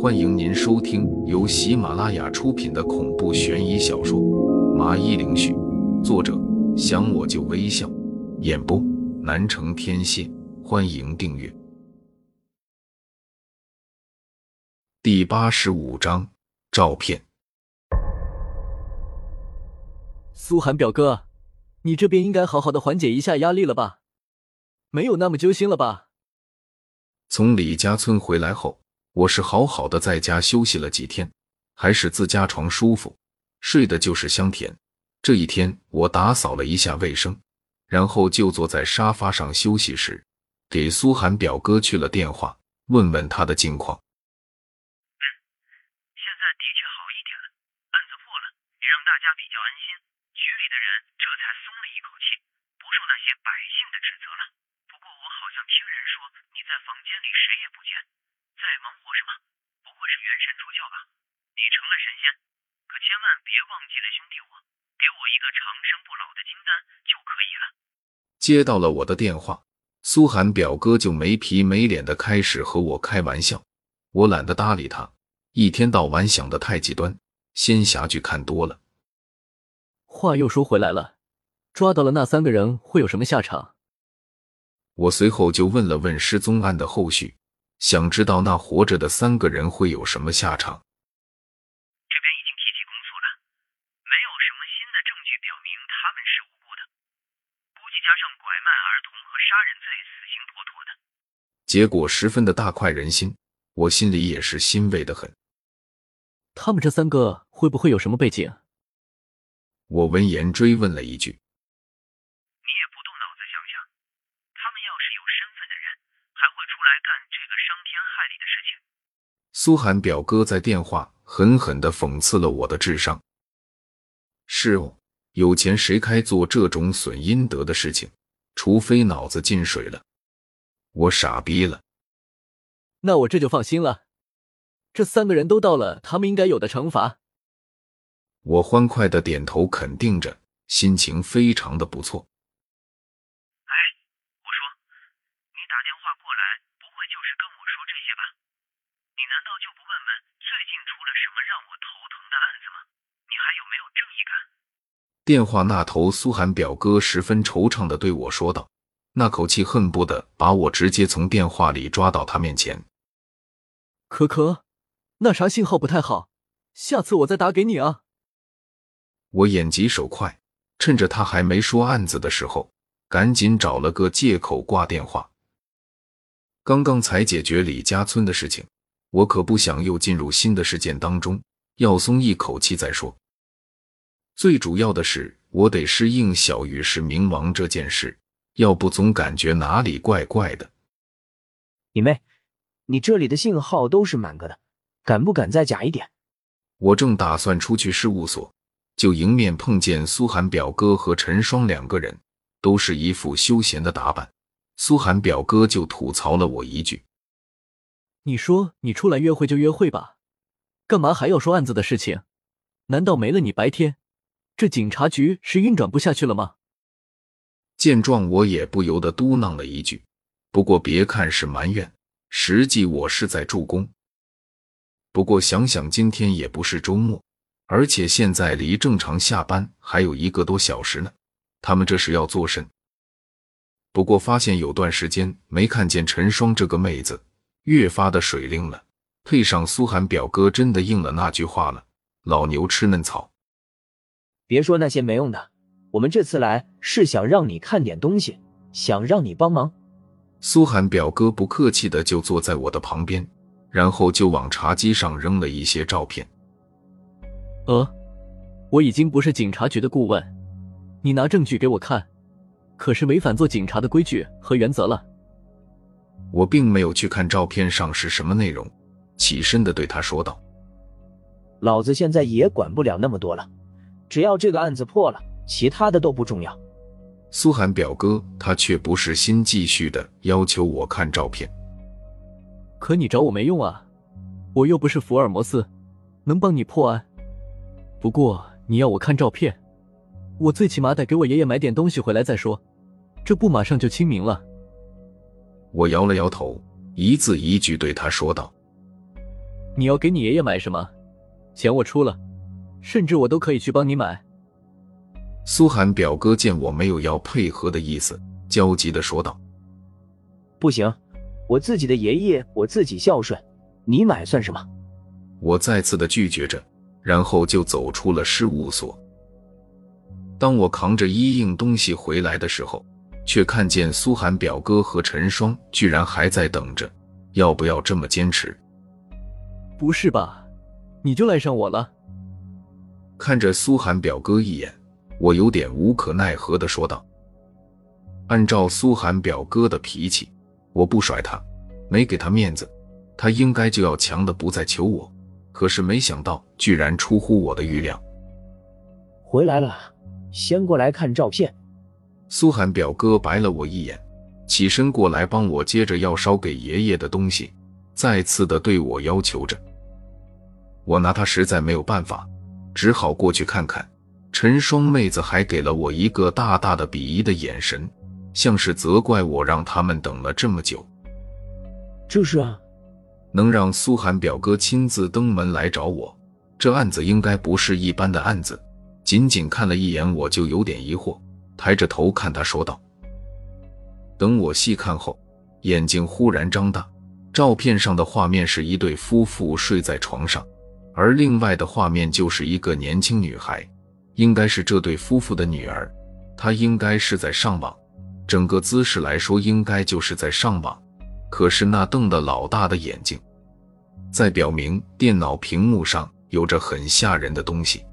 欢迎您收听由喜马拉雅出品的恐怖悬疑小说《麻衣灵絮》，作者想我就微笑，演播南城天蝎。欢迎订阅。第八十五章，照片。苏寒表哥，你这边应该好好的缓解一下压力了吧？没有那么揪心了吧？从李家村回来后，我是好好的在家休息了几天，还是自家床舒服，睡的就是香甜。这一天，我打扫了一下卫生，然后就坐在沙发上休息时，给苏寒表哥去了电话，问问他的近况。嗯，现在的确好一点了，案子破了，也让大家比较安心，局里的人这才松了一口气，不受那些百姓的指责了。不过我好像听人说你在房间里谁也不见，在忙活什么？不会是元神出窍吧？你成了神仙，可千万别忘记了兄弟我，给我一个长生不老的金丹就可以了。接到了我的电话，苏寒表哥就没皮没脸的开始和我开玩笑，我懒得搭理他，一天到晚想的太极端，仙侠剧看多了。话又说回来了，抓到了那三个人会有什么下场？我随后就问了问失踪案的后续，想知道那活着的三个人会有什么下场。这边已经提起公诉了，没有什么新的证据表明他们是无辜的，估计加上拐卖儿童和杀人罪，死刑妥妥的。结果十分的大快人心，我心里也是欣慰的很。他们这三个会不会有什么背景？我闻言追问了一句。你也不动脑子想想，他们要是有身份的人，还会出来干这个伤天害理的事情？苏寒表哥在电话狠狠的讽刺了我的智商。是哦，有钱谁开做这种损阴德的事情？除非脑子进水了。我傻逼了。那我这就放心了。这三个人都到了他们应该有的惩罚。我欢快的点头肯定着，心情非常的不错。哎，我说，你打电话过来，不会就是跟我说这些吧？你难道就不问问最近出了什么让我头疼的案子吗？你还有没有正义感？电话那头，苏寒表哥十分惆怅的对我说道，那口气恨不得把我直接从电话里抓到他面前。可可，那啥信号不太好，下次我再打给你啊。我眼疾手快，趁着他还没说案子的时候，赶紧找了个借口挂电话。刚刚才解决李家村的事情，我可不想又进入新的事件当中，要松一口气再说。最主要的是，我得适应小雨是冥王这件事，要不总感觉哪里怪怪的。你妹，你这里的信号都是满格的，敢不敢再假一点？我正打算出去事务所。就迎面碰见苏寒表哥和陈双两个人，都是一副休闲的打扮。苏寒表哥就吐槽了我一句：“你说你出来约会就约会吧，干嘛还要说案子的事情？难道没了你白天，这警察局是运转不下去了吗？”见状，我也不由得嘟囔了一句：“不过别看是埋怨，实际我是在助攻。不过想想今天也不是周末。”而且现在离正常下班还有一个多小时呢，他们这是要做甚？不过发现有段时间没看见陈双这个妹子，越发的水灵了。配上苏寒表哥真的应了那句话了：“老牛吃嫩草。”别说那些没用的，我们这次来是想让你看点东西，想让你帮忙。苏寒表哥不客气的就坐在我的旁边，然后就往茶几上扔了一些照片。呃，我已经不是警察局的顾问，你拿证据给我看，可是违反做警察的规矩和原则了。我并没有去看照片上是什么内容，起身的对他说道：“老子现在也管不了那么多了，只要这个案子破了，其他的都不重要。”苏寒表哥他却不是心继续的要求我看照片，可你找我没用啊，我又不是福尔摩斯，能帮你破案。不过你要我看照片，我最起码得给我爷爷买点东西回来再说，这不马上就清明了。我摇了摇头，一字一句对他说道：“你要给你爷爷买什么，钱我出了，甚至我都可以去帮你买。苏寒表哥见我没有要配合的意思，焦急的说道：“不行，我自己的爷爷我自己孝顺，你买算什么？”我再次的拒绝着，然后就走出了事务所。当我扛着一应东西回来的时候，却看见苏寒表哥和陈双居然还在等着，要不要这么坚持？不是吧，你就赖上我了？看着苏寒表哥一眼，我有点无可奈何的说道：“按照苏寒表哥的脾气，我不甩他，没给他面子，他应该就要强的不再求我。可是没想到，居然出乎我的预料。回来了，先过来看照片。”苏寒表哥白了我一眼，起身过来帮我接着要烧给爷爷的东西，再次的对我要求着。我拿他实在没有办法，只好过去看看。陈双妹子还给了我一个大大的鄙夷的眼神，像是责怪我让他们等了这么久。就是啊，能让苏寒表哥亲自登门来找我，这案子应该不是一般的案子。仅仅看了一眼，我就有点疑惑，抬着头看他说道。等我细看后，眼睛忽然张大，照片上的画面是一对夫妇睡在床上。而另外的画面就是一个年轻女孩，应该是这对夫妇的女儿，她应该是在上网，整个姿势来说应该就是在上网。可是那瞪得老大的眼睛，在表明电脑屏幕上有着很吓人的东西。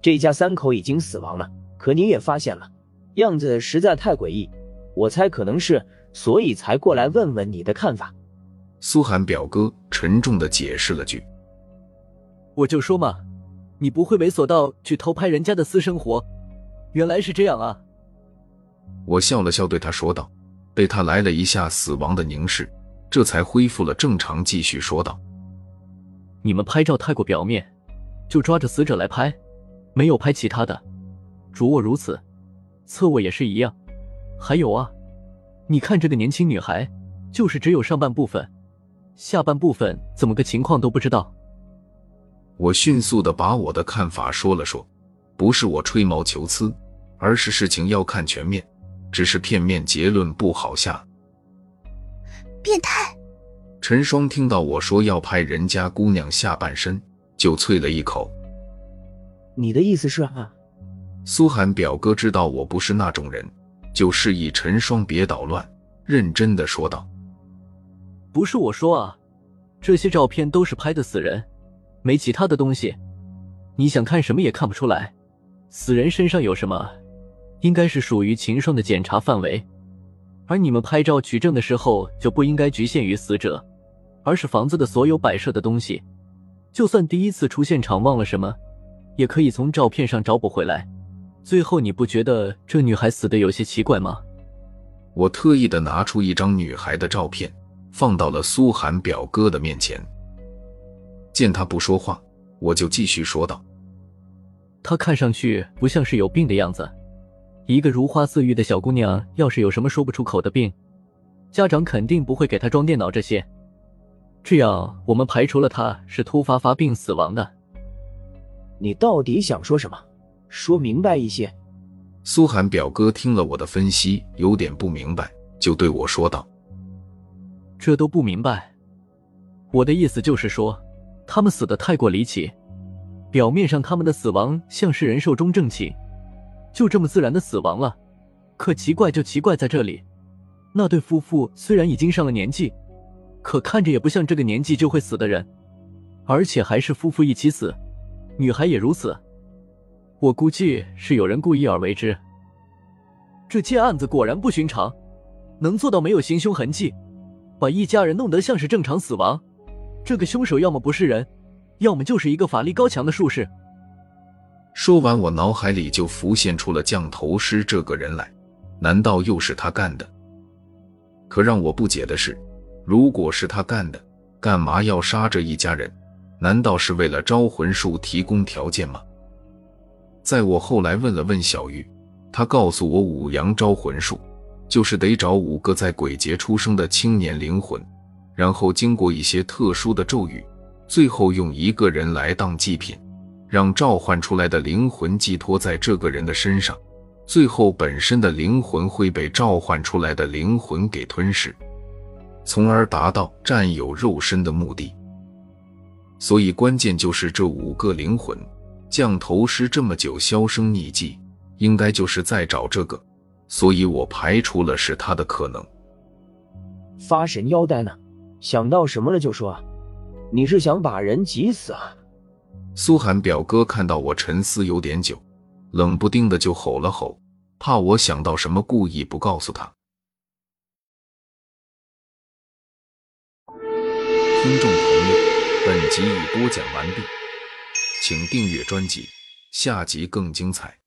这家三口已经死亡了，可你也发现了，样子实在太诡异，我猜可能是，所以才过来问问你的看法。苏寒表哥沉重的解释了句。我就说嘛，你不会猥琐到去偷拍人家的私生活，原来是这样啊！我笑了笑，对他说道。被他来了一下死亡的凝视，这才恢复了正常，继续说道：“你们拍照太过表面，就抓着死者来拍，没有拍其他的。主卧如此，侧卧也是一样。还有啊，你看这个年轻女孩，就是只有上半部分，下半部分怎么个情况都不知道。”我迅速的把我的看法说了说，不是我吹毛求疵，而是事情要看全面，只是片面结论不好下。变态！陈双听到我说要拍人家姑娘下半身，就啐了一口。你的意思是啊？苏寒表哥知道我不是那种人，就示意陈双别捣乱，认真的说道：“不是我说啊，这些照片都是拍的死人。”没其他的东西，你想看什么也看不出来。死人身上有什么，应该是属于秦霜的检查范围。而你们拍照取证的时候，就不应该局限于死者，而是房子的所有摆设的东西。就算第一次出现场忘了什么，也可以从照片上找补回来。最后，你不觉得这女孩死的有些奇怪吗？我特意的拿出一张女孩的照片，放到了苏寒表哥的面前。见他不说话，我就继续说道：“她看上去不像是有病的样子。一个如花似玉的小姑娘，要是有什么说不出口的病，家长肯定不会给她装电脑这些。这样，我们排除了她是突发发病死亡的。你到底想说什么？说明白一些。”苏寒表哥听了我的分析，有点不明白，就对我说道：“这都不明白？我的意思就是说。”他们死的太过离奇，表面上他们的死亡像是人寿终正寝，就这么自然的死亡了。可奇怪就奇怪在这里，那对夫妇虽然已经上了年纪，可看着也不像这个年纪就会死的人，而且还是夫妇一起死，女孩也如此。我估计是有人故意而为之。这件案子果然不寻常，能做到没有行凶痕迹，把一家人弄得像是正常死亡。这个凶手要么不是人，要么就是一个法力高强的术士。说完，我脑海里就浮现出了降头师这个人来，难道又是他干的？可让我不解的是，如果是他干的，干嘛要杀这一家人？难道是为了招魂术提供条件吗？在我后来问了问小玉，他告诉我，五阳招魂术就是得找五个在鬼节出生的青年灵魂。然后经过一些特殊的咒语，最后用一个人来当祭品，让召唤出来的灵魂寄托在这个人的身上，最后本身的灵魂会被召唤出来的灵魂给吞噬，从而达到占有肉身的目的。所以关键就是这五个灵魂，降头师这么久销声匿迹，应该就是在找这个，所以我排除了是他的可能。发神腰带呢？想到什么了就说啊！你是想把人急死啊？苏寒表哥看到我沉思有点久，冷不丁的就吼了吼，怕我想到什么，故意不告诉他。听众朋友，本集已播讲完毕，请订阅专辑，下集更精彩。